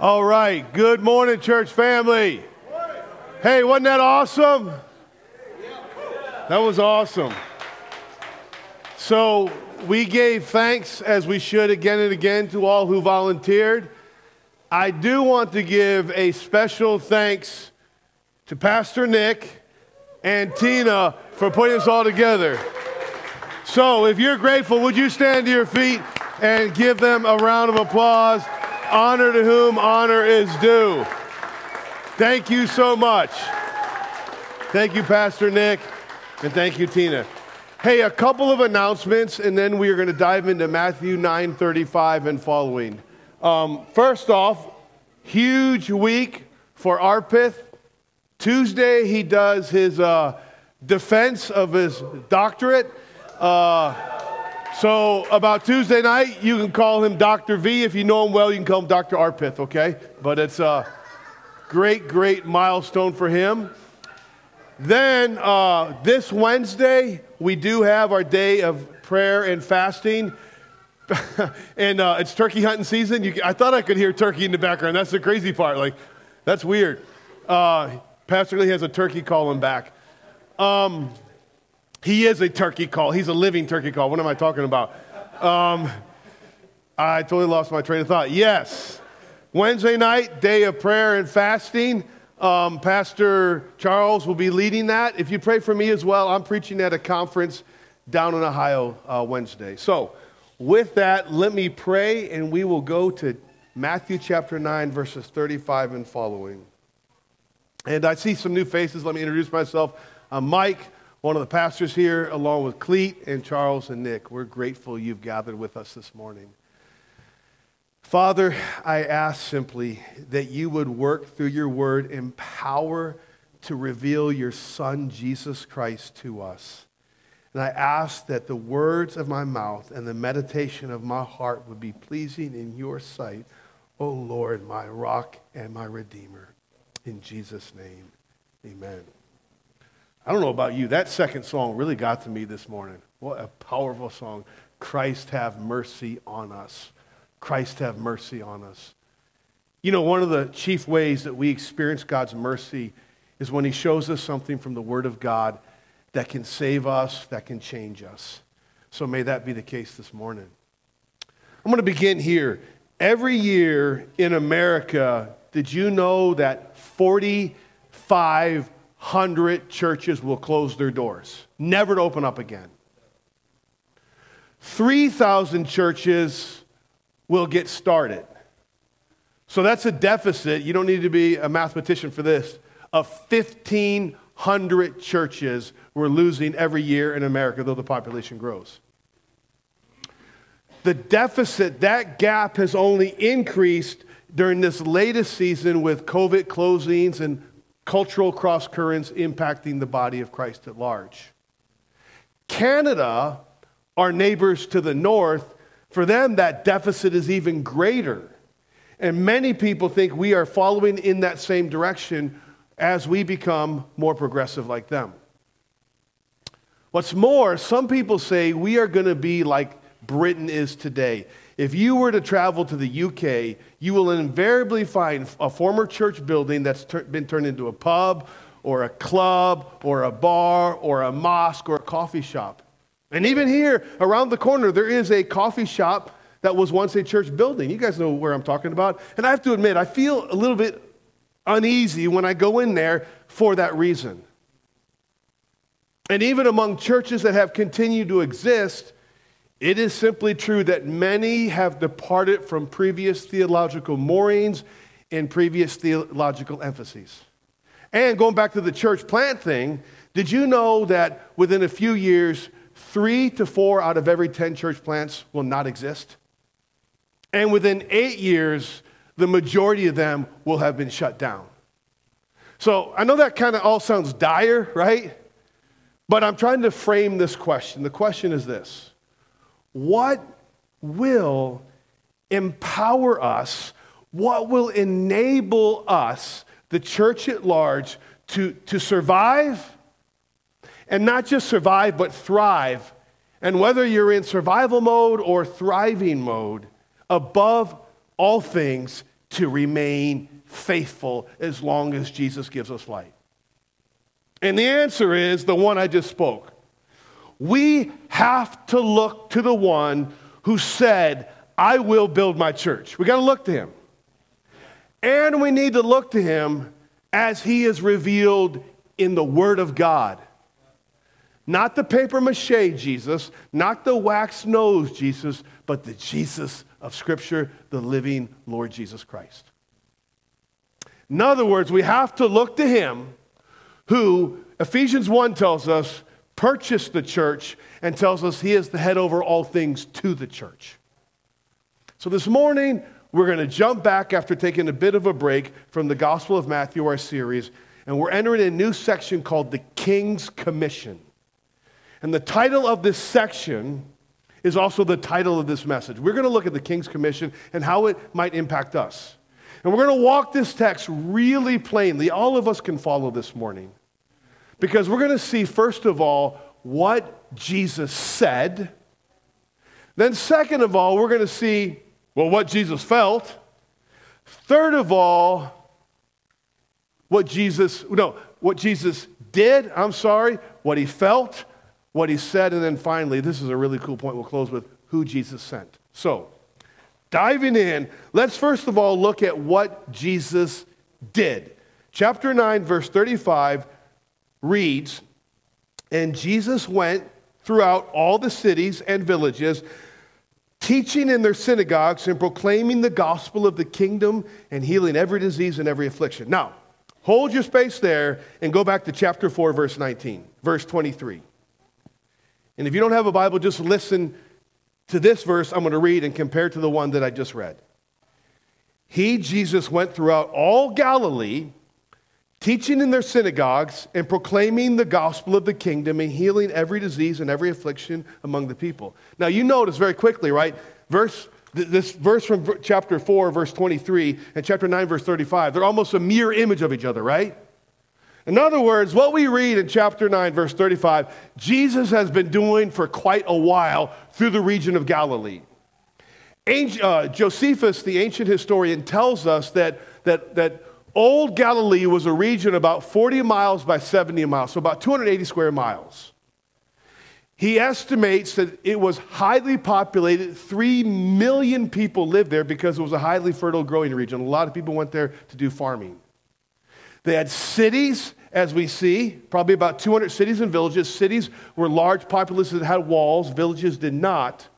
All right. Good morning, church family. Hey, wasn't that awesome? That was awesome. So, we gave thanks as we should again and again to all who volunteered. I do want to give a special thanks to Pastor Nick and Tina for putting us all together. So, if you're grateful, would you stand to your feet and give them a round of applause? Honor to whom honor is due. Thank you so much. Thank you, Pastor Nick, and thank you, Tina. Hey, a couple of announcements, and then we are going to dive into Matthew 9:35 and following. Um, first off, huge week for Arpith. Tuesday, he does his uh, defense of his doctorate. Uh, so, about Tuesday night, you can call him Dr. V. If you know him well, you can call him Dr. Arpith, okay? But it's a great, great milestone for him. Then, uh, this Wednesday, we do have our day of prayer and fasting. and uh, it's turkey hunting season. You, I thought I could hear turkey in the background. That's the crazy part. Like, that's weird. Uh, Pastor Lee has a turkey calling back. Um, he is a turkey call. He's a living turkey call. What am I talking about? Um, I totally lost my train of thought. Yes. Wednesday night, day of prayer and fasting. Um, Pastor Charles will be leading that. If you pray for me as well, I'm preaching at a conference down in Ohio uh, Wednesday. So, with that, let me pray and we will go to Matthew chapter 9, verses 35 and following. And I see some new faces. Let me introduce myself. I'm Mike one of the pastors here, along with Cleet and Charles and Nick. We're grateful you've gathered with us this morning. Father, I ask simply that you would work through your word in power to reveal your Son, Jesus Christ, to us. And I ask that the words of my mouth and the meditation of my heart would be pleasing in your sight, O Lord, my rock and my redeemer. In Jesus' name, amen. I don't know about you, that second song really got to me this morning. What a powerful song. Christ have mercy on us. Christ have mercy on us. You know, one of the chief ways that we experience God's mercy is when He shows us something from the Word of God that can save us, that can change us. So may that be the case this morning. I'm going to begin here. Every year in America, did you know that 45 100 churches will close their doors, never to open up again. 3,000 churches will get started. So that's a deficit. You don't need to be a mathematician for this. Of 1,500 churches we're losing every year in America, though the population grows. The deficit, that gap has only increased during this latest season with COVID closings and cultural cross currents impacting the body of Christ at large. Canada, our neighbors to the north, for them that deficit is even greater. And many people think we are following in that same direction as we become more progressive like them. What's more, some people say we are going to be like Britain is today. If you were to travel to the UK, you will invariably find a former church building that's ter- been turned into a pub or a club or a bar or a mosque or a coffee shop. And even here around the corner, there is a coffee shop that was once a church building. You guys know where I'm talking about. And I have to admit, I feel a little bit uneasy when I go in there for that reason. And even among churches that have continued to exist, it is simply true that many have departed from previous theological moorings and previous theological emphases. And going back to the church plant thing, did you know that within a few years, three to four out of every 10 church plants will not exist? And within eight years, the majority of them will have been shut down. So I know that kind of all sounds dire, right? But I'm trying to frame this question. The question is this what will empower us? What will enable us, the church at large, to, to survive? And not just survive, but thrive. And whether you're in survival mode or thriving mode, above all things, to remain faithful as long as Jesus gives us light? And the answer is the one I just spoke. We have to look to the one who said, I will build my church. We got to look to him. And we need to look to him as he is revealed in the Word of God. Not the paper mache Jesus, not the wax nose Jesus, but the Jesus of Scripture, the living Lord Jesus Christ. In other words, we have to look to him who, Ephesians 1 tells us, purchased the church and tells us he is the head over all things to the church. So this morning, we're going to jump back after taking a bit of a break from the Gospel of Matthew, our series, and we're entering a new section called the King's Commission. And the title of this section is also the title of this message. We're going to look at the King's Commission and how it might impact us. And we're going to walk this text really plainly. All of us can follow this morning. Because we're going to see, first of all, what Jesus said. Then, second of all, we're going to see, well, what Jesus felt. Third of all, what Jesus, no, what Jesus did, I'm sorry, what he felt, what he said, and then finally, this is a really cool point we'll close with who Jesus sent. So, diving in, let's first of all look at what Jesus did. Chapter 9, verse 35 reads, And Jesus went throughout all the cities and villages, teaching in their synagogues and proclaiming the gospel of the kingdom and healing every disease and every affliction. Now, hold your space there and go back to chapter 4, verse 19, verse 23. And if you don't have a Bible, just listen to this verse I'm going to read and compare to the one that I just read. He, Jesus, went throughout all Galilee teaching in their synagogues and proclaiming the gospel of the kingdom and healing every disease and every affliction among the people. Now, you notice very quickly, right? Verse, this verse from chapter 4, verse 23, and chapter 9, verse 35, they're almost a mirror image of each other, right? In other words, what we read in chapter 9, verse 35, Jesus has been doing for quite a while through the region of Galilee. Uh, Josephus, the ancient historian, tells us that, that, that Old Galilee was a region about 40 miles by 70 miles, so about 280 square miles. He estimates that it was highly populated. Three million people lived there because it was a highly fertile growing region. A lot of people went there to do farming. They had cities, as we see, probably about 200 cities and villages. Cities were large populaces that had walls, villages did not.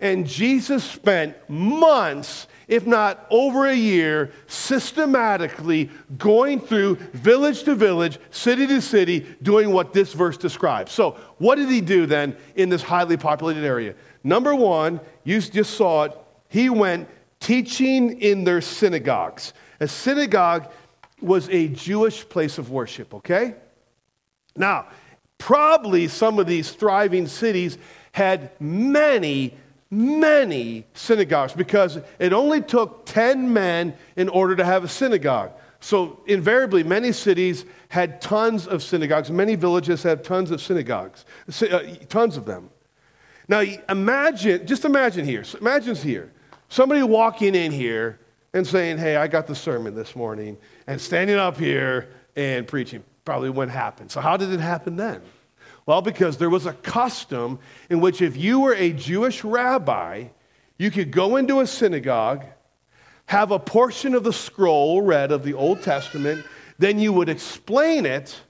And Jesus spent months if not over a year, systematically going through village to village, city to city, doing what this verse describes. So, what did he do then in this highly populated area? Number one, you just saw it, he went teaching in their synagogues. A synagogue was a Jewish place of worship, okay? Now, probably some of these thriving cities had many many synagogues because it only took 10 men in order to have a synagogue. So, invariably, many cities had tons of synagogues. Many villages had tons of synagogues, uh, tons of them. Now, imagine, just imagine here, imagine here, somebody walking in here and saying, Hey, I got the sermon this morning, and standing up here and preaching. Probably wouldn't happen. So, how did it happen then? Well, because there was a custom in which if you were a Jewish rabbi, you could go into a synagogue, have a portion of the scroll read of the Old Testament, then you would explain it,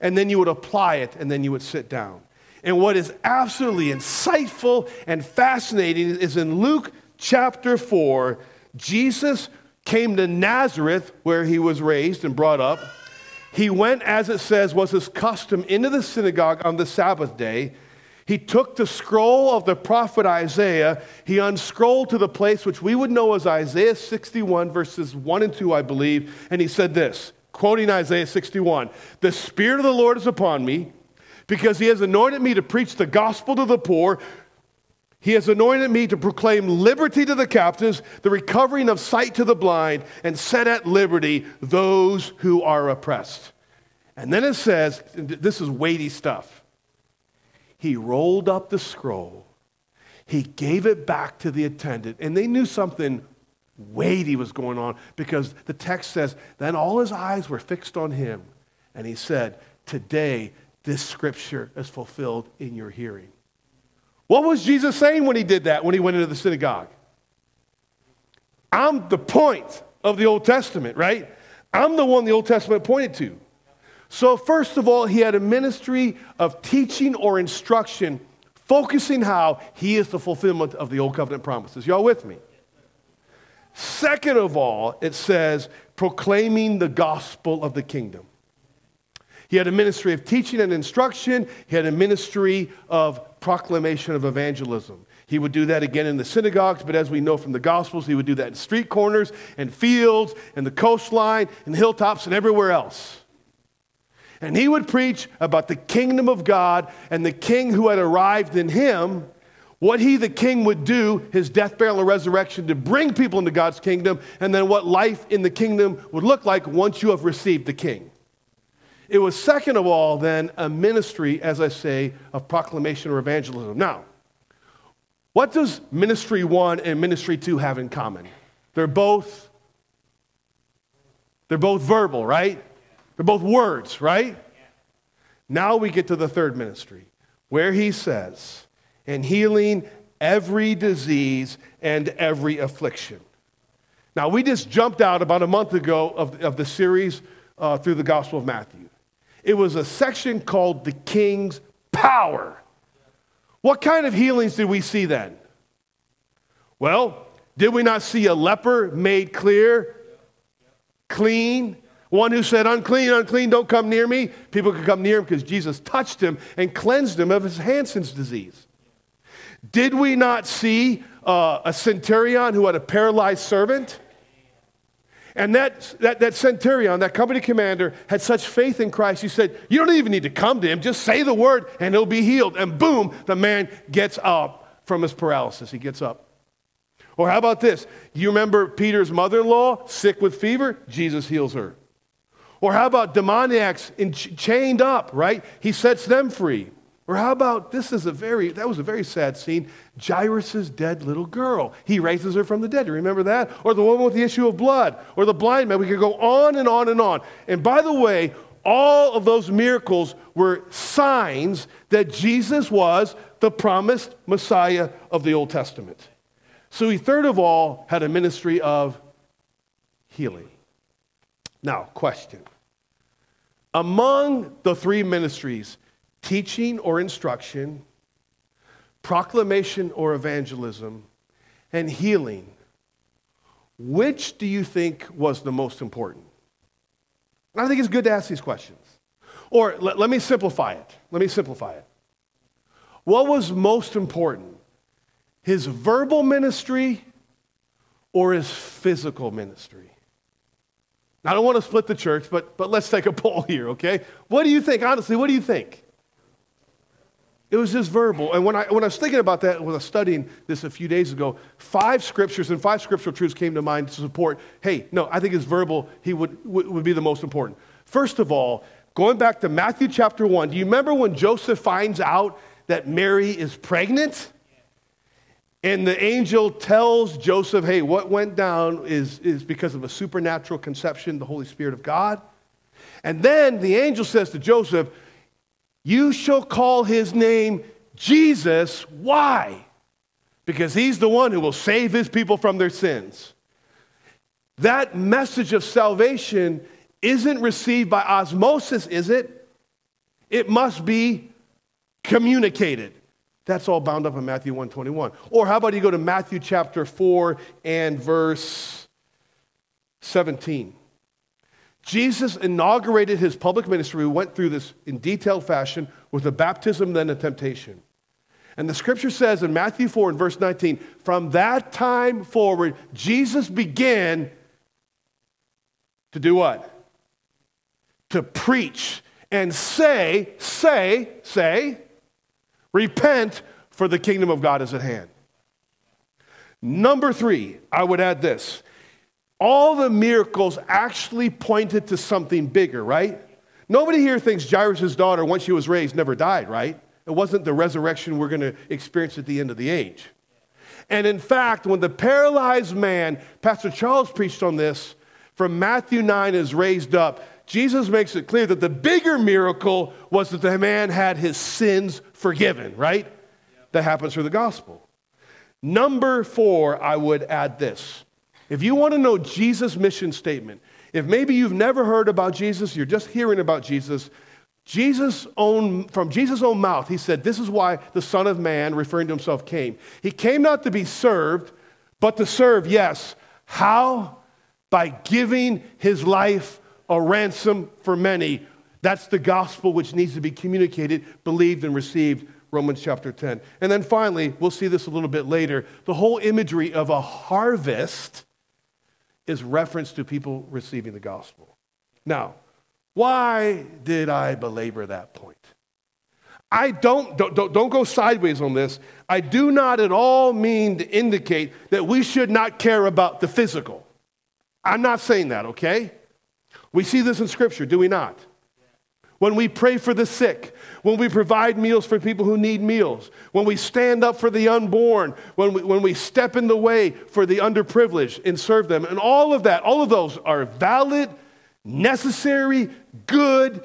and then you would apply it, and then you would sit down. And what is absolutely insightful and fascinating is in Luke chapter 4, Jesus came to Nazareth, where he was raised and brought up. He went, as it says, was his custom, into the synagogue on the Sabbath day. He took the scroll of the prophet Isaiah. He unscrolled to the place which we would know as Isaiah 61, verses 1 and 2, I believe. And he said this, quoting Isaiah 61 The Spirit of the Lord is upon me, because he has anointed me to preach the gospel to the poor. He has anointed me to proclaim liberty to the captives, the recovering of sight to the blind, and set at liberty those who are oppressed. And then it says, this is weighty stuff. He rolled up the scroll, he gave it back to the attendant, and they knew something weighty was going on because the text says, then all his eyes were fixed on him. And he said, Today, this scripture is fulfilled in your hearing. What was Jesus saying when he did that, when he went into the synagogue? I'm the point of the Old Testament, right? I'm the one the Old Testament pointed to. So, first of all, he had a ministry of teaching or instruction, focusing how he is the fulfillment of the Old Covenant promises. Y'all with me? Second of all, it says proclaiming the gospel of the kingdom. He had a ministry of teaching and instruction, he had a ministry of proclamation of evangelism. He would do that again in the synagogues, but as we know from the Gospels, he would do that in street corners and fields and the coastline and hilltops and everywhere else. And he would preach about the kingdom of God and the king who had arrived in him, what he, the king, would do, his death, burial, and resurrection to bring people into God's kingdom, and then what life in the kingdom would look like once you have received the king. It was, second of all, then, a ministry, as I say, of proclamation or evangelism. Now, what does ministry one and ministry two have in common? They're both they're both verbal, right? They're both words, right? Now we get to the third ministry, where he says, and healing every disease and every affliction. Now, we just jumped out about a month ago of, of the series uh, through the Gospel of Matthew. It was a section called The King's Power. What kind of healings did we see then? Well, did we not see a leper made clear, clean? One who said, Unclean, unclean, don't come near me. People could come near him because Jesus touched him and cleansed him of his Hansen's disease. Did we not see uh, a centurion who had a paralyzed servant? And that, that, that centurion, that company commander, had such faith in Christ, he said, You don't even need to come to him, just say the word and he'll be healed. And boom, the man gets up from his paralysis. He gets up. Or how about this? You remember Peter's mother in law, sick with fever? Jesus heals her. Or how about demoniacs in, chained up, right? He sets them free. Or how about this is a very, that was a very sad scene. Jairus' dead little girl. He raises her from the dead. You remember that? Or the woman with the issue of blood. Or the blind man. We could go on and on and on. And by the way, all of those miracles were signs that Jesus was the promised Messiah of the Old Testament. So he, third of all, had a ministry of healing. Now, question. Among the three ministries, teaching or instruction, proclamation or evangelism, and healing, which do you think was the most important? And I think it's good to ask these questions. Or let, let me simplify it. Let me simplify it. What was most important? His verbal ministry or his physical ministry? I don't want to split the church, but, but let's take a poll here, okay? What do you think? Honestly, what do you think? It was just verbal. And when I, when I was thinking about that, when I was studying this a few days ago, five scriptures and five scriptural truths came to mind to support hey, no, I think his verbal he would, would, would be the most important. First of all, going back to Matthew chapter 1, do you remember when Joseph finds out that Mary is pregnant? And the angel tells Joseph, hey, what went down is, is because of a supernatural conception, the Holy Spirit of God. And then the angel says to Joseph, you shall call his name Jesus. Why? Because he's the one who will save his people from their sins. That message of salvation isn't received by osmosis, is it? It must be communicated. That's all bound up in Matthew 121. Or how about you go to Matthew chapter 4 and verse 17? Jesus inaugurated his public ministry. We went through this in detailed fashion with a baptism, then a temptation. And the scripture says in Matthew 4 and verse 19, from that time forward, Jesus began to do what? To preach and say, say, say, repent, for the kingdom of God is at hand. Number three, I would add this all the miracles actually pointed to something bigger, right? Nobody here thinks Jairus' daughter, once she was raised, never died, right? It wasn't the resurrection we're going to experience at the end of the age. And in fact, when the paralyzed man, Pastor Charles preached on this from Matthew 9, is raised up, Jesus makes it clear that the bigger miracle was that the man had his sins forgiven, right? That happens through the gospel. Number four, I would add this. If you want to know Jesus' mission statement, if maybe you've never heard about Jesus, you're just hearing about Jesus, Jesus own, from Jesus' own mouth, he said, This is why the Son of Man, referring to himself, came. He came not to be served, but to serve, yes. How? By giving his life a ransom for many. That's the gospel which needs to be communicated, believed, and received. Romans chapter 10. And then finally, we'll see this a little bit later. The whole imagery of a harvest is reference to people receiving the gospel. Now, why did I belabor that point? I don't, don't, don't, go sideways on this. I do not at all mean to indicate that we should not care about the physical. I'm not saying that, okay? We see this in Scripture, do we not? When we pray for the sick, when we provide meals for people who need meals, when we stand up for the unborn, when we, when we step in the way for the underprivileged and serve them, and all of that, all of those are valid necessary, good,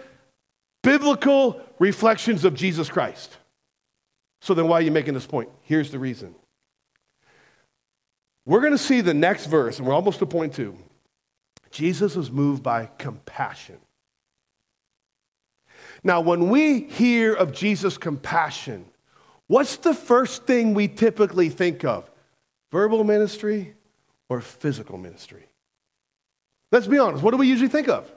biblical reflections of Jesus Christ. So then, why are you making this point? Here's the reason. We're going to see the next verse, and we're almost to point two. Jesus was moved by compassion. Now, when we hear of Jesus' compassion, what's the first thing we typically think of? Verbal ministry or physical ministry? Let's be honest. What do we usually think of?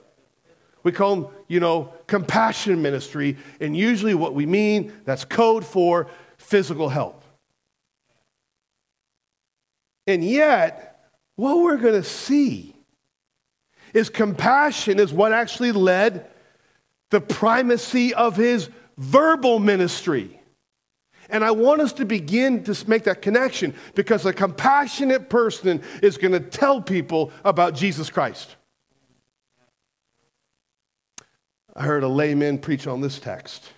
We call them, you know, compassion ministry, and usually what we mean, that's code for physical help. And yet, what we're going to see is compassion is what actually led the primacy of his verbal ministry. And I want us to begin to make that connection because a compassionate person is going to tell people about Jesus Christ. I heard a layman preach on this text,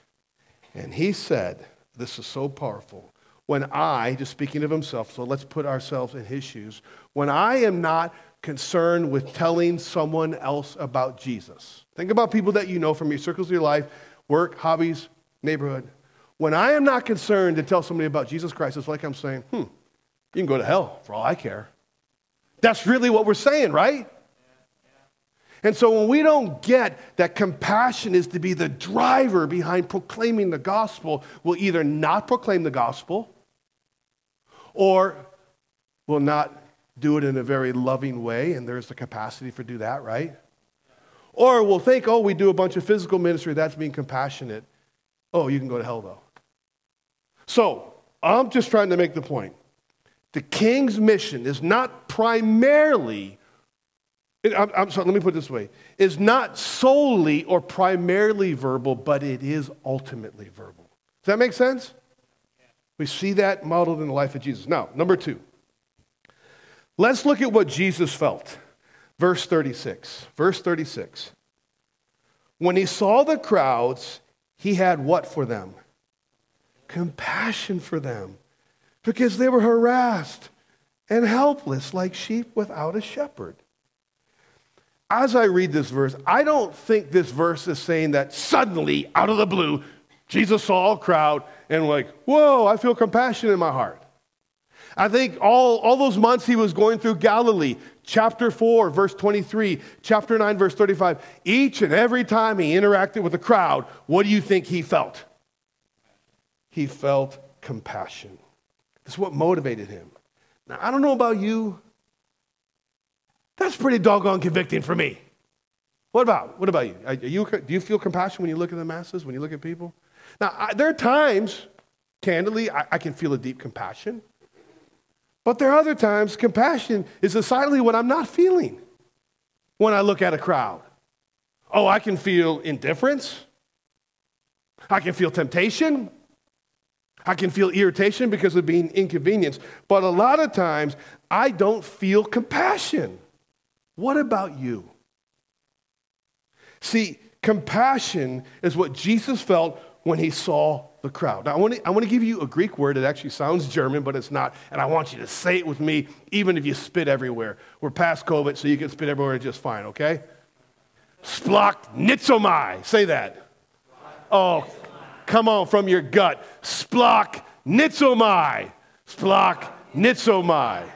and he said, This is so powerful. When I, just speaking of himself, so let's put ourselves in his shoes, when I am not concerned with telling someone else about Jesus, think about people that you know from your circles of your life, work, hobbies, neighborhood. When I am not concerned to tell somebody about Jesus Christ, it's like I'm saying, hmm, you can go to hell for all I care. That's really what we're saying, right? And so when we don't get that compassion is to be the driver behind proclaiming the gospel, we'll either not proclaim the gospel or we'll not do it in a very loving way, and there's the capacity for do that, right? Or we'll think, oh, we do a bunch of physical ministry, that's being compassionate. Oh, you can go to hell though. So, I'm just trying to make the point. The king's mission is not primarily, I'm, I'm sorry, let me put it this way, is not solely or primarily verbal, but it is ultimately verbal. Does that make sense? We see that modeled in the life of Jesus. Now, number two, let's look at what Jesus felt. Verse 36. Verse 36. When he saw the crowds, he had what for them? compassion for them because they were harassed and helpless like sheep without a shepherd. As I read this verse, I don't think this verse is saying that suddenly, out of the blue, Jesus saw a crowd and like, whoa, I feel compassion in my heart. I think all, all those months he was going through Galilee, chapter 4, verse 23, chapter 9, verse 35, each and every time he interacted with a crowd, what do you think he felt? he felt compassion. That's what motivated him. Now, I don't know about you. That's pretty doggone convicting for me. What about? What about you? you? Do you feel compassion when you look at the masses, when you look at people? Now, I, there are times, candidly, I, I can feel a deep compassion. But there are other times, compassion is decidedly what I'm not feeling when I look at a crowd. Oh, I can feel indifference. I can feel temptation. I can feel irritation because of being inconvenienced, but a lot of times I don't feel compassion. What about you? See, compassion is what Jesus felt when he saw the crowd. Now, I want, to, I give you a Greek word. It actually sounds German, but it's not. And I want you to say it with me, even if you spit everywhere. We're past COVID, so you can spit everywhere just fine, okay? Splach nitzomai. Say that. Oh, come on from your gut. Splach nitzomai. Splach nitzomai.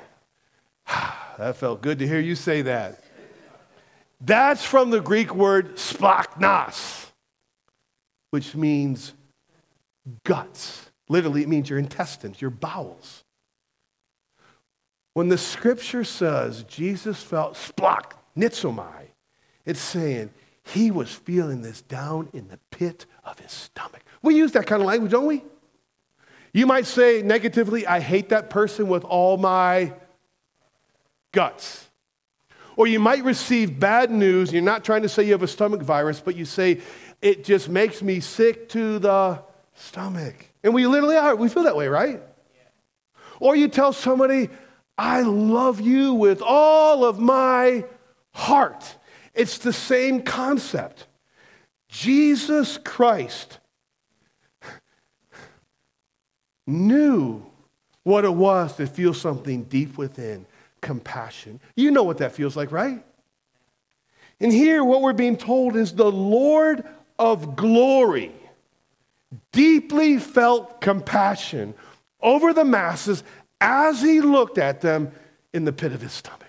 that felt good to hear you say that. That's from the Greek word splachnas, which means guts. Literally, it means your intestines, your bowels. When the scripture says Jesus felt splach nitzomai, it's saying he was feeling this down in the pit of his stomach. We use that kind of language, don't we? You might say negatively, I hate that person with all my guts. Or you might receive bad news. You're not trying to say you have a stomach virus, but you say, it just makes me sick to the stomach. And we literally are. We feel that way, right? Yeah. Or you tell somebody, I love you with all of my heart. It's the same concept. Jesus Christ knew what it was to feel something deep within compassion. You know what that feels like, right? And here, what we're being told is the Lord of glory deeply felt compassion over the masses as he looked at them in the pit of his stomach.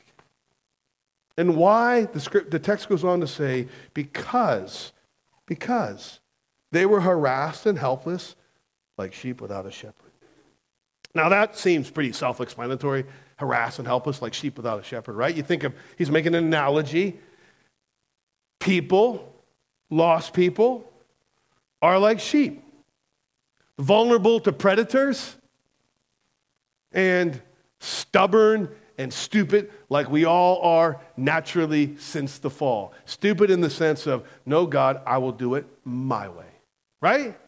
And why? The, script, the text goes on to say, because, because they were harassed and helpless like sheep without a shepherd. Now that seems pretty self explanatory harassed and helpless like sheep without a shepherd, right? You think of, he's making an analogy. People, lost people, are like sheep, vulnerable to predators, and stubborn and stupid like we all are naturally since the fall. Stupid in the sense of, no, God, I will do it my way, right?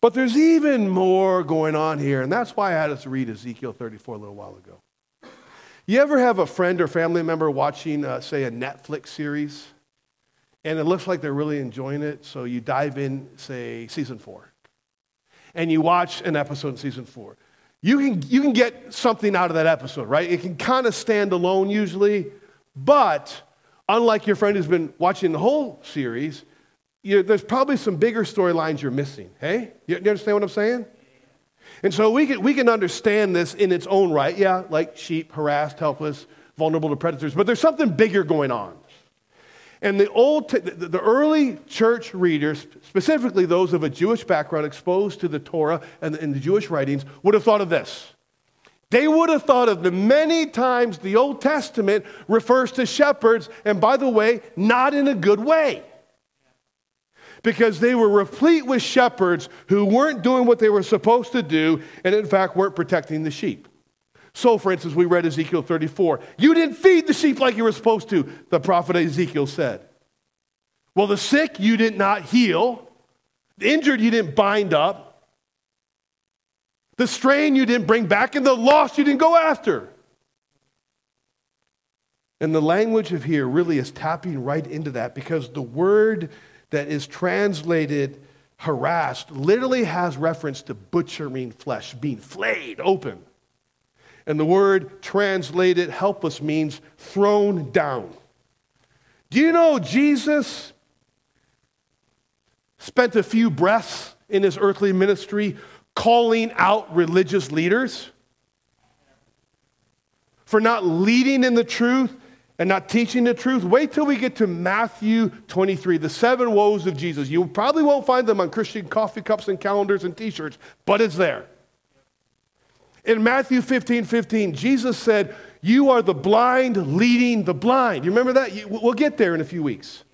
But there's even more going on here, and that's why I had us read Ezekiel 34 a little while ago. You ever have a friend or family member watching, uh, say, a Netflix series, and it looks like they're really enjoying it, so you dive in, say, season four, and you watch an episode in season four. You can, you can get something out of that episode, right? It can kind of stand alone usually, but unlike your friend who's been watching the whole series, you, there's probably some bigger storylines you're missing. Hey? You, you understand what I'm saying? And so we can, we can understand this in its own right. Yeah, like sheep, harassed, helpless, vulnerable to predators. But there's something bigger going on. And the old, the early church readers, specifically those of a Jewish background exposed to the Torah and the, and the Jewish writings, would have thought of this. They would have thought of the many times the Old Testament refers to shepherds, and by the way, not in a good way because they were replete with shepherds who weren't doing what they were supposed to do and, in fact, weren't protecting the sheep. So, for instance, we read Ezekiel 34. You didn't feed the sheep like you were supposed to, the prophet Ezekiel said. Well, the sick you did not heal, the injured you didn't bind up, the strain you didn't bring back, and the lost you didn't go after. And the language of here really is tapping right into that because the word that is translated harassed literally has reference to butchering flesh, being flayed open. And the word translated helpless means thrown down. Do you know Jesus spent a few breaths in his earthly ministry calling out religious leaders for not leading in the truth and not teaching the truth, wait till we get to Matthew 23, the seven woes of Jesus. You probably won't find them on Christian coffee cups and calendars and t shirts, but it's there. In Matthew 15 15, Jesus said, You are the blind leading the blind. You remember that? We'll get there in a few weeks.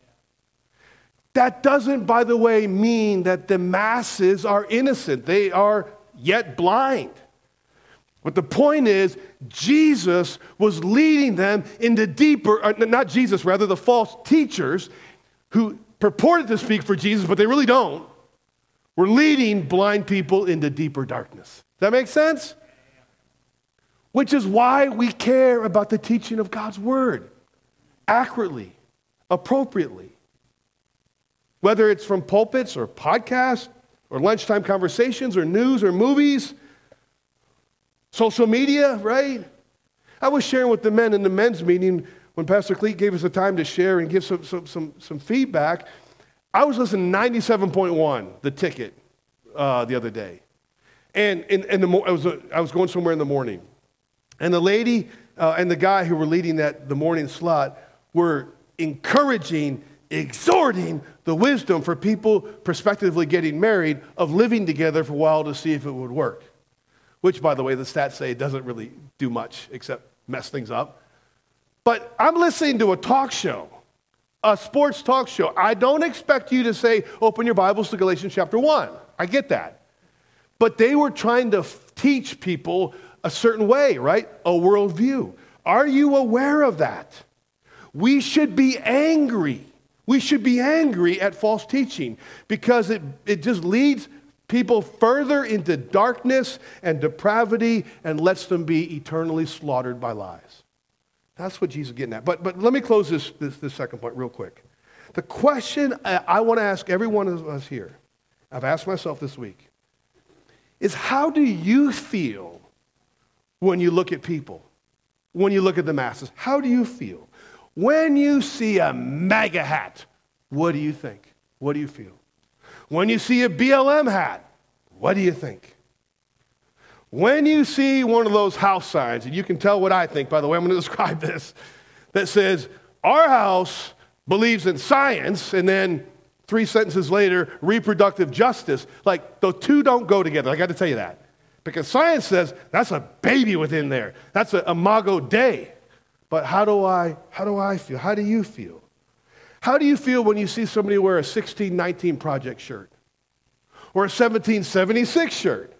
That doesn't, by the way, mean that the masses are innocent, they are yet blind. But the point is, Jesus was leading them into deeper, uh, not Jesus, rather, the false teachers who purported to speak for Jesus, but they really don't, were leading blind people into deeper darkness. Does that make sense? Which is why we care about the teaching of God's word accurately, appropriately. Whether it's from pulpits or podcasts, or lunchtime conversations or news or movies, social media, right? I was sharing with the men in the men's meeting when Pastor Cleet gave us the time to share and give some, some, some, some feedback. I was listening to 97.1, the ticket, uh, the other day. And, in, in the, I, was, uh, I was going somewhere in the morning. And the lady uh, and the guy who were leading that the morning slot were encouraging, exhorting the wisdom for people prospectively getting married of living together for a while to see if it would work. Which, by the way, the stats say doesn't really do much except mess things up. But I'm listening to a talk show, a sports talk show. I don't expect you to say, open your Bibles to Galatians chapter 1. I get that. But they were trying to teach people a certain way, right? A worldview. Are you aware of that? We should be angry. We should be angry at false teaching because it, it just leads people further into darkness and depravity and lets them be eternally slaughtered by lies. That's what Jesus is getting at. But, but let me close this, this, this second point real quick. The question I, I want to ask every one of us here, I've asked myself this week, is how do you feel when you look at people, when you look at the masses? How do you feel? When you see a MAGA hat, what do you think? What do you feel? When you see a BLM hat, what do you think? When you see one of those house signs, and you can tell what I think, by the way, I'm going to describe this, that says, Our house believes in science, and then three sentences later, reproductive justice, like the two don't go together. I got to tell you that. Because science says that's a baby within there. That's a imago Dei. But how do I how do I feel? How do you feel? How do you feel when you see somebody wear a 1619 project shirt? Or a 1776 shirt?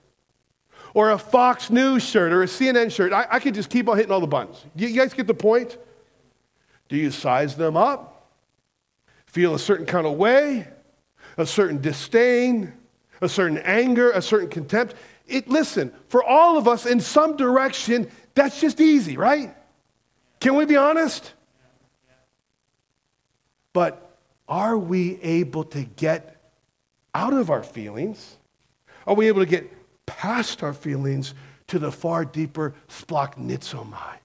Or a Fox News shirt or a CNN shirt? I, I could just keep on hitting all the buttons. You, you guys get the point? Do you size them up? Feel a certain kind of way? A certain disdain? A certain anger? A certain contempt? It, listen, for all of us in some direction, that's just easy, right? Can we be honest? But are we able to get out of our feelings? Are we able to get past our feelings to the far deeper splachnitzomai?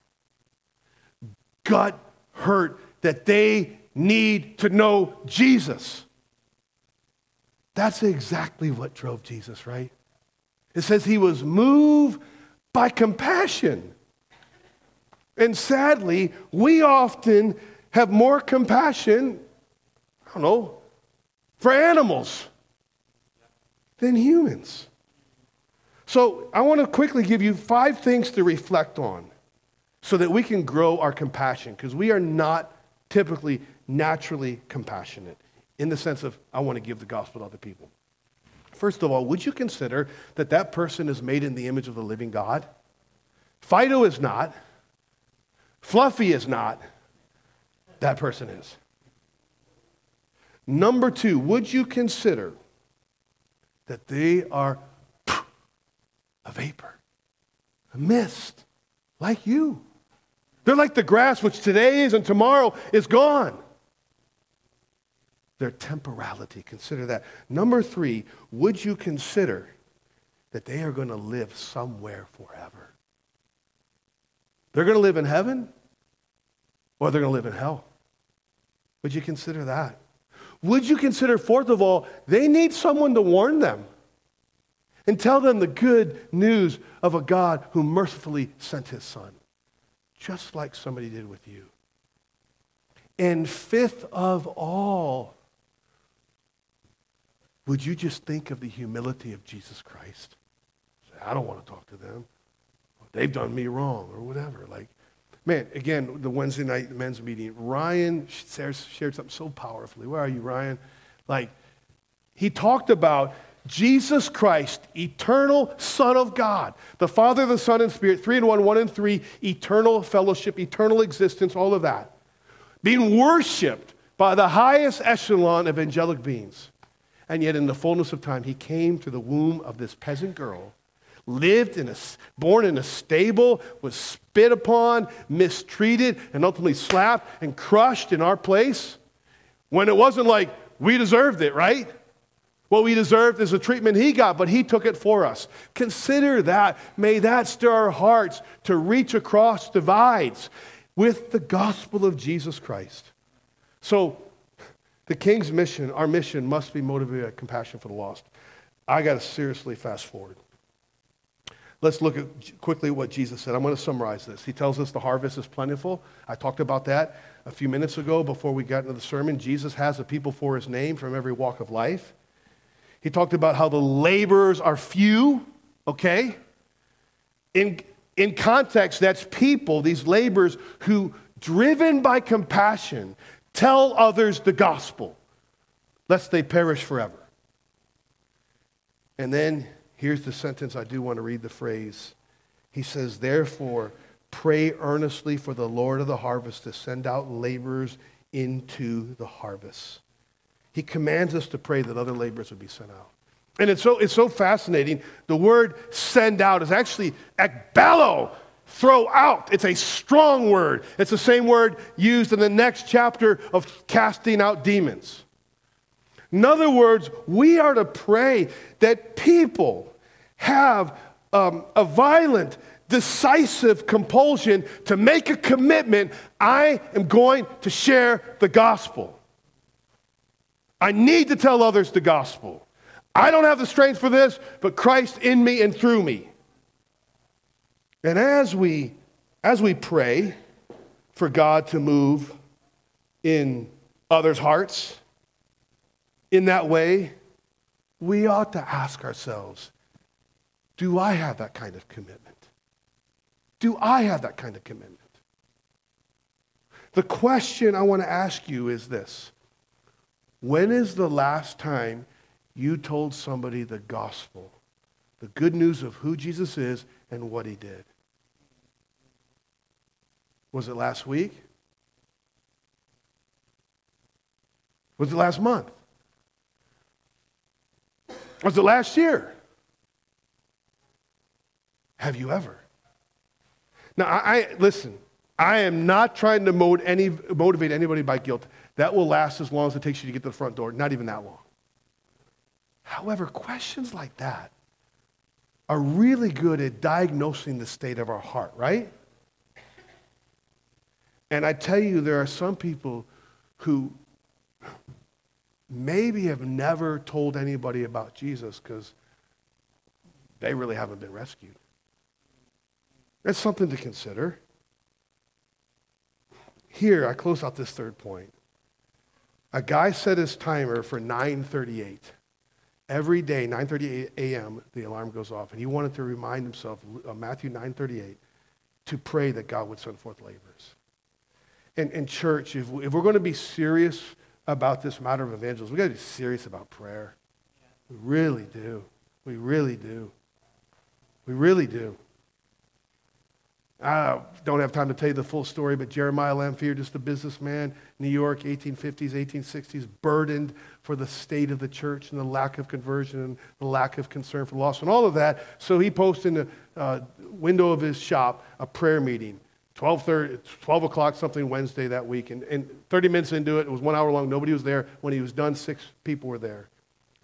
Gut hurt that they need to know Jesus. That's exactly what drove Jesus, right? It says he was moved by compassion. And sadly, we often have more compassion, I don't know, for animals than humans. So I want to quickly give you five things to reflect on so that we can grow our compassion because we are not typically naturally compassionate in the sense of, I want to give the gospel to other people. First of all, would you consider that that person is made in the image of the living God? Fido is not. Fluffy is not. That person is. Number two, would you consider that they are a vapor, a mist, like you? They're like the grass, which today is and tomorrow is gone their temporality. Consider that. Number three, would you consider that they are going to live somewhere forever? They're going to live in heaven or they're going to live in hell. Would you consider that? Would you consider, fourth of all, they need someone to warn them and tell them the good news of a God who mercifully sent his son, just like somebody did with you. And fifth of all, would you just think of the humility of Jesus Christ? Say, I don't want to talk to them. They've done me wrong or whatever. Like, man, again, the Wednesday night men's meeting, Ryan shared, something so powerfully. Where are you, Ryan? Like, he talked about Jesus Christ, eternal Son of God, the Father, the Son, and Spirit, three and one, one and three, eternal fellowship, eternal existence, all of that, being worshiped by the highest echelon of angelic beings. And yet, in the fullness of time, he came to the womb of this peasant girl, lived in a, born in a stable, was spit upon, mistreated, and ultimately slapped and crushed in our place when it wasn't like we deserved it, right? What we deserved is the treatment he got, but he took it for us. Consider that. May that stir our hearts to reach across divides with the gospel of Jesus Christ. So, the king's mission, our mission, must be motivated by compassion for the lost. I got to seriously fast forward. Let's look at quickly what Jesus said. I'm going to summarize this. He tells us the harvest is plentiful. I talked about that a few minutes ago before we got into the sermon. Jesus has a people for his name from every walk of life. He talked about how the laborers are few, okay? In, in context, that's people, these laborers who, driven by compassion, tell others the gospel, lest they perish forever. And then here's the sentence I do want to read the phrase. He says, Therefore, pray earnestly for the Lord of the harvest to send out laborers into the harvest. He commands us to pray that other laborers would be sent out. And it's so, it's so fascinating. The word send out is actually ekballo, throw out. It's a strong word. It's the same word used in the next chapter of casting out demons. In other words, we are to pray that people have um, a violent, decisive compulsion to make a commitment I am going to share the gospel. I need to tell others the gospel. I don't have the strength for this, but Christ in me and through me. And as we as we pray for God to move in others' hearts in that way, we ought to ask ourselves, do I have that kind of commitment? Do I have that kind of commitment? The question I want to ask you is this. When is the last time you told somebody the gospel, the good news of who Jesus is and what he did? Was it last week? Was it last month? Was it last year? Have you ever? Now, I, I listen. I am not trying to any, motivate anybody by guilt. That will last as long as it takes you to get to the front door. Not even that long. However, questions like that are really good at diagnosing the state of our heart, right? And I tell you, there are some people who maybe have never told anybody about Jesus because they really haven't been rescued. That's something to consider. Here, I close out this third point. A guy set his timer for 9:38. Every day, 9:38 a.m., the alarm goes off, and he wanted to remind himself, uh, Matthew 9:38, to pray that God would send forth laborers. And, and church, if, if we're going to be serious about this matter of evangelism, we've got to be serious about prayer. We really do. We really do. We really do. I don't have time to tell you the full story, but Jeremiah Lanphier, just a businessman, New York, 1850s, 1860s, burdened for the state of the church and the lack of conversion and the lack of concern for loss and all of that. So he posted in the uh, window of his shop a prayer meeting. 12, 30, 12 o'clock something Wednesday that week. And, and 30 minutes into it, it was one hour long. Nobody was there. When he was done, six people were there.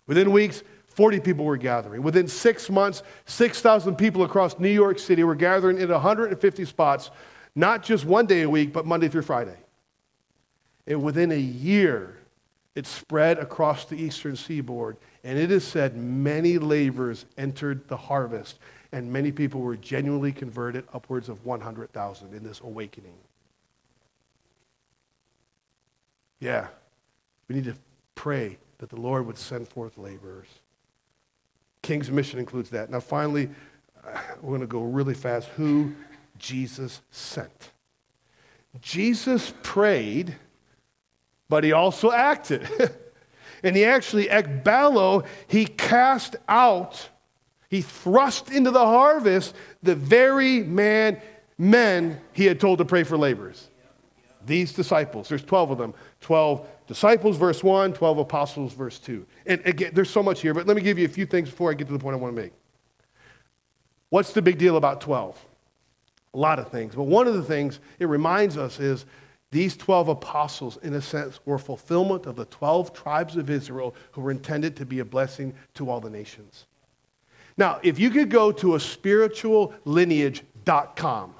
Within weeks, 40 people were gathering. Within six months, 6,000 people across New York City were gathering in 150 spots, not just one day a week, but Monday through Friday. And within a year, it spread across the eastern seaboard. And it is said many laborers entered the harvest and many people were genuinely converted, upwards of 100,000 in this awakening. Yeah, we need to pray that the Lord would send forth laborers. King's mission includes that. Now, finally, we're going to go really fast. Who Jesus sent. Jesus prayed, but he also acted. and he actually, ekballo, he cast out he thrust into the harvest the very man, men he had told to pray for laborers. These disciples, there's 12 of them. 12 disciples, verse 1, 12 apostles, verse 2. And again, there's so much here, but let me give you a few things before I get to the point I want to make. What's the big deal about 12? A lot of things. But one of the things it reminds us is These 12 apostles, in a sense, were fulfillment of the 12 tribes of Israel who were intended to be a blessing to all the nations. Now, if you could go to a spirituallineage.com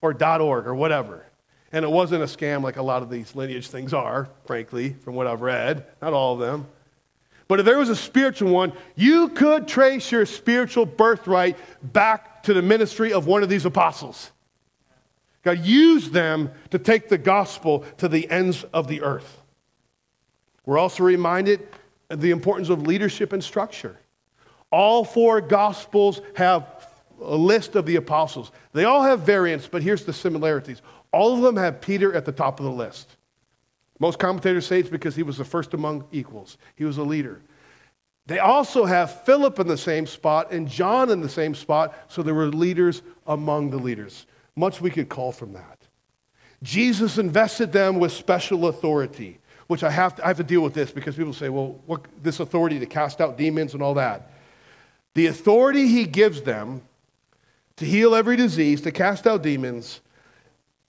or .org or whatever, and it wasn't a scam like a lot of these lineage things are, frankly, from what I've read, not all of them. But if there was a spiritual one, you could trace your spiritual birthright back to the ministry of one of these apostles. God used them to take the gospel to the ends of the earth. We're also reminded of the importance of leadership and structure. All four gospels have a list of the apostles. They all have variants, but here's the similarities. All of them have Peter at the top of the list. Most commentators say it's because he was the first among equals, he was a leader. They also have Philip in the same spot and John in the same spot, so there were leaders among the leaders. Much we could call from that. Jesus invested them with special authority, which I have to, I have to deal with this because people say, well, what, this authority to cast out demons and all that. The authority he gives them to heal every disease, to cast out demons,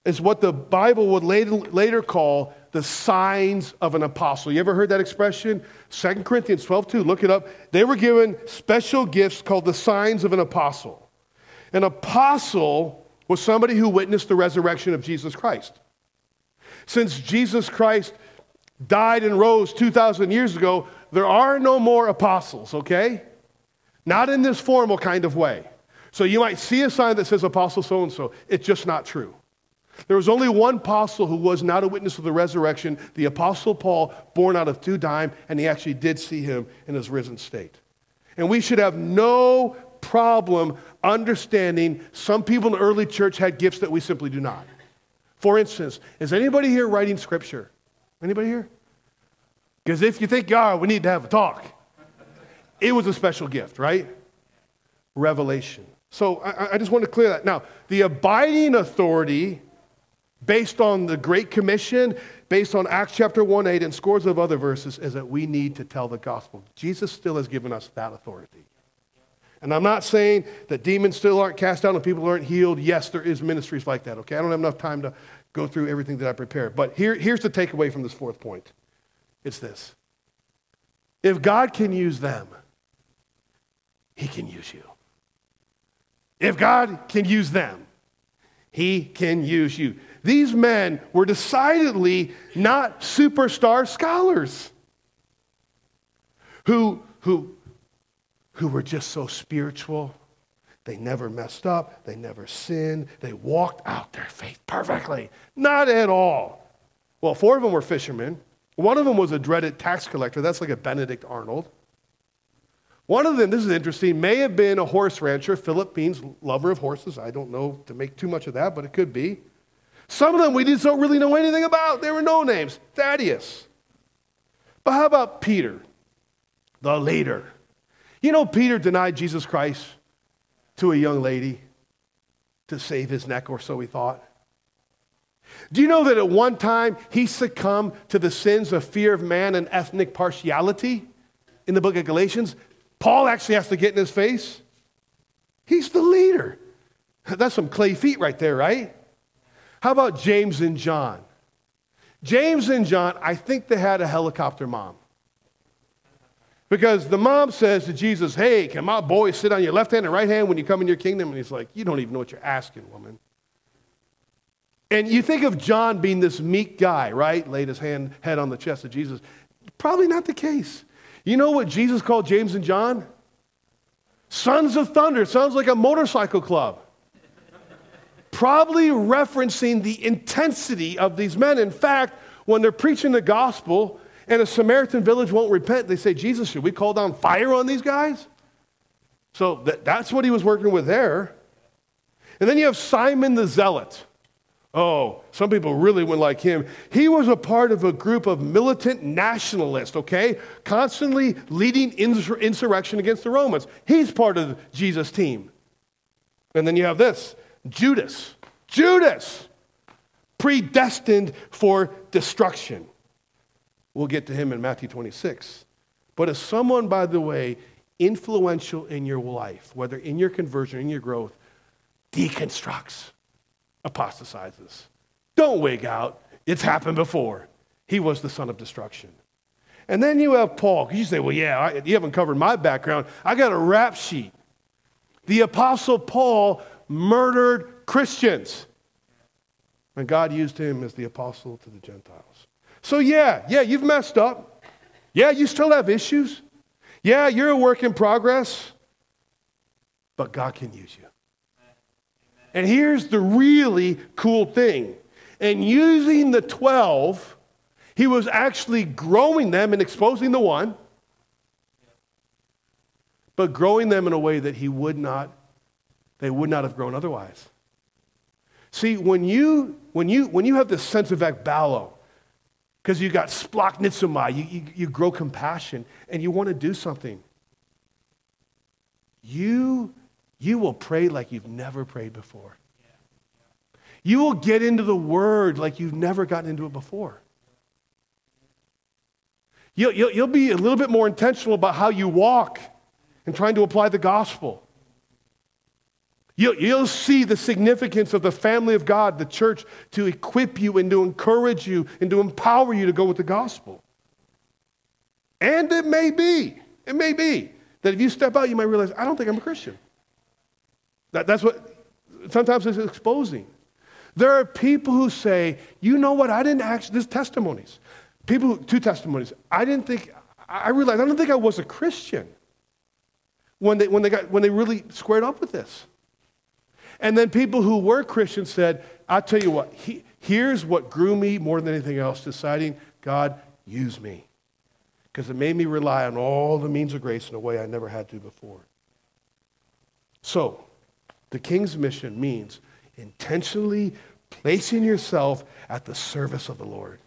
is what the Bible would later, later call the signs of an apostle. You ever heard that expression? 2 Corinthians 12, 2, look it up. They were given special gifts called the signs of an apostle. An apostle was somebody who witnessed the resurrection of Jesus Christ. Since Jesus Christ died and rose 2,000 years ago, there are no more apostles, okay? Not in this formal kind of way. So you might see a sign that says apostle so and so. It's just not true. There was only one apostle who was not a witness of the resurrection, the apostle Paul, born out of two dime, and he actually did see him in his risen state. And we should have no problem understanding some people in the early church had gifts that we simply do not. For instance, is anybody here writing scripture? Anybody here? Because if you think, God, we need to have a talk. It was a special gift, right? Revelation. So I, I just want to clear that. Now, the abiding authority based on the Great Commission, based on Acts chapter 1 8 and scores of other verses, is that we need to tell the gospel. Jesus still has given us that authority. And I'm not saying that demons still aren't cast out and people aren't healed. Yes, there is ministries like that, okay? I don't have enough time to go through everything that I prepared. But here, here's the takeaway from this fourth point it's this if God can use them, he can use you. If God can use them, he can use you. These men were decidedly not superstar scholars who, who who were just so spiritual. They never messed up. They never sinned. They walked out their faith perfectly. Not at all. Well, four of them were fishermen. One of them was a dreaded tax collector. That's like a Benedict Arnold. One of them, this is interesting, may have been a horse rancher. Philip means lover of horses. I don't know to make too much of that, but it could be. Some of them we just don't really know anything about. They were no names. Thaddeus. But how about Peter, the leader? You know, Peter denied Jesus Christ to a young lady to save his neck, or so he thought. Do you know that at one time he succumbed to the sins of fear of man and ethnic partiality in the book of Galatians? Paul actually has to get in his face. He's the leader. That's some clay feet right there, right? How about James and John? James and John, I think they had a helicopter mom. Because the mom says to Jesus, Hey, can my boy sit on your left hand and right hand when you come in your kingdom? And he's like, You don't even know what you're asking, woman. And you think of John being this meek guy, right? Laid his hand, head on the chest of Jesus. Probably not the case. You know what Jesus called James and John? Sons of thunder. Sounds like a motorcycle club. Probably referencing the intensity of these men. In fact, when they're preaching the gospel, and a Samaritan village won't repent, they say, Jesus, should we call down fire on these guys? So that, that's what he was working with there. And then you have Simon the Zealot. Oh, some people really wouldn't like him. He was a part of a group of militant nationalists, okay? Constantly leading insur- insurrection against the Romans. He's part of Jesus' team. And then you have this Judas. Judas, predestined for destruction. We'll get to him in Matthew 26. But as someone, by the way, influential in your life, whether in your conversion, in your growth, deconstructs, apostatizes. Don't wig out. It's happened before. He was the son of destruction. And then you have Paul. You say, well, yeah, I, you haven't covered my background. I got a rap sheet. The Apostle Paul murdered Christians. And God used him as the apostle to the Gentiles. So, yeah, yeah, you've messed up. Yeah, you still have issues. Yeah, you're a work in progress. But God can use you. And here's the really cool thing. And using the 12, he was actually growing them and exposing the one, but growing them in a way that he would not, they would not have grown otherwise. See, when you, when you, when you have this sense of ekballo, because you got splanchnizomai, you, you, you grow compassion and you want to do something, you you will pray like you've never prayed before. You will get into the word like you've never gotten into it before. You'll, you'll, you'll, be a little bit more intentional about how you walk and trying to apply the gospel. You'll, you'll see the significance of the family of God, the church, to equip you and to encourage you and to empower you to go with the gospel. And it may be, it may be that if you step out, you might realize, I don't think I'm a Christian. That, that's what sometimes it's exposing. There are people who say, you know what, I didn't actually, there's testimonies. People, who, two testimonies. I didn't think, I realized, I don't think I was a Christian when they, when they, got, when they really squared up with this. And then people who were Christians said, I'll tell you what, he, here's what grew me more than anything else, deciding, God, use me. Because it made me rely on all the means of grace in a way I never had to before. So, the king's mission means intentionally placing yourself at the service of the Lord.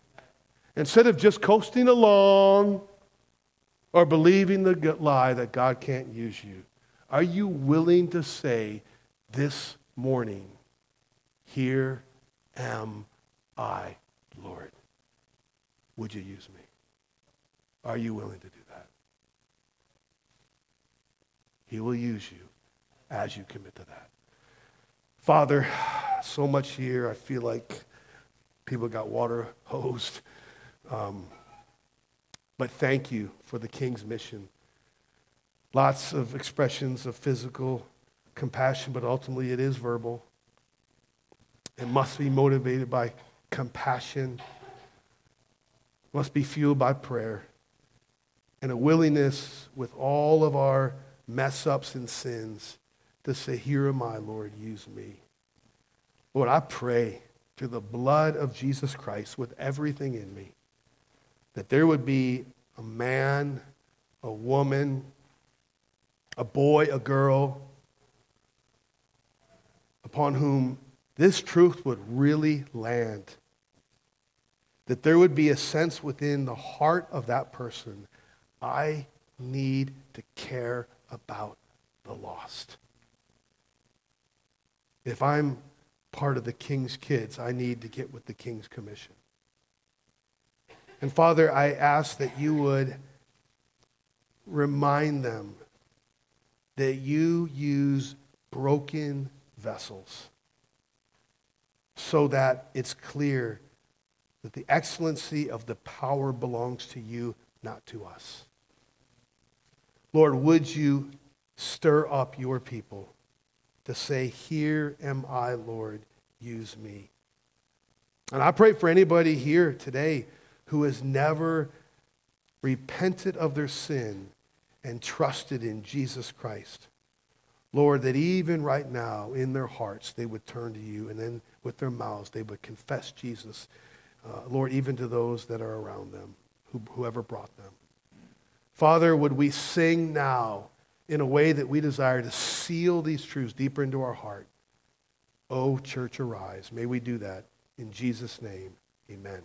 Instead of just coasting along or believing the lie that God can't use you, are you willing to say this morning, Here am I, Lord? Would you use me? Are you willing to do that? He will use you as you commit to that. Father, so much here. I feel like people got water hosed. Um, but thank you for the King's mission. Lots of expressions of physical compassion, but ultimately it is verbal. It must be motivated by compassion, must be fueled by prayer, and a willingness with all of our mess ups and sins to say, Here am I, Lord, use me. Lord, I pray through the blood of Jesus Christ with everything in me that there would be a man, a woman, a boy, a girl, upon whom this truth would really land. That there would be a sense within the heart of that person I need to care about the lost. If I'm part of the king's kids, I need to get with the king's commission. And Father, I ask that you would remind them that you use broken vessels so that it's clear that the excellency of the power belongs to you, not to us. Lord, would you stir up your people to say, Here am I, Lord, use me. And I pray for anybody here today who has never repented of their sin and trusted in Jesus Christ. Lord, that even right now in their hearts they would turn to you and then with their mouths they would confess Jesus, uh, Lord, even to those that are around them, who, whoever brought them. Father, would we sing now in a way that we desire to seal these truths deeper into our heart. Oh, church, arise. May we do that. In Jesus' name, amen.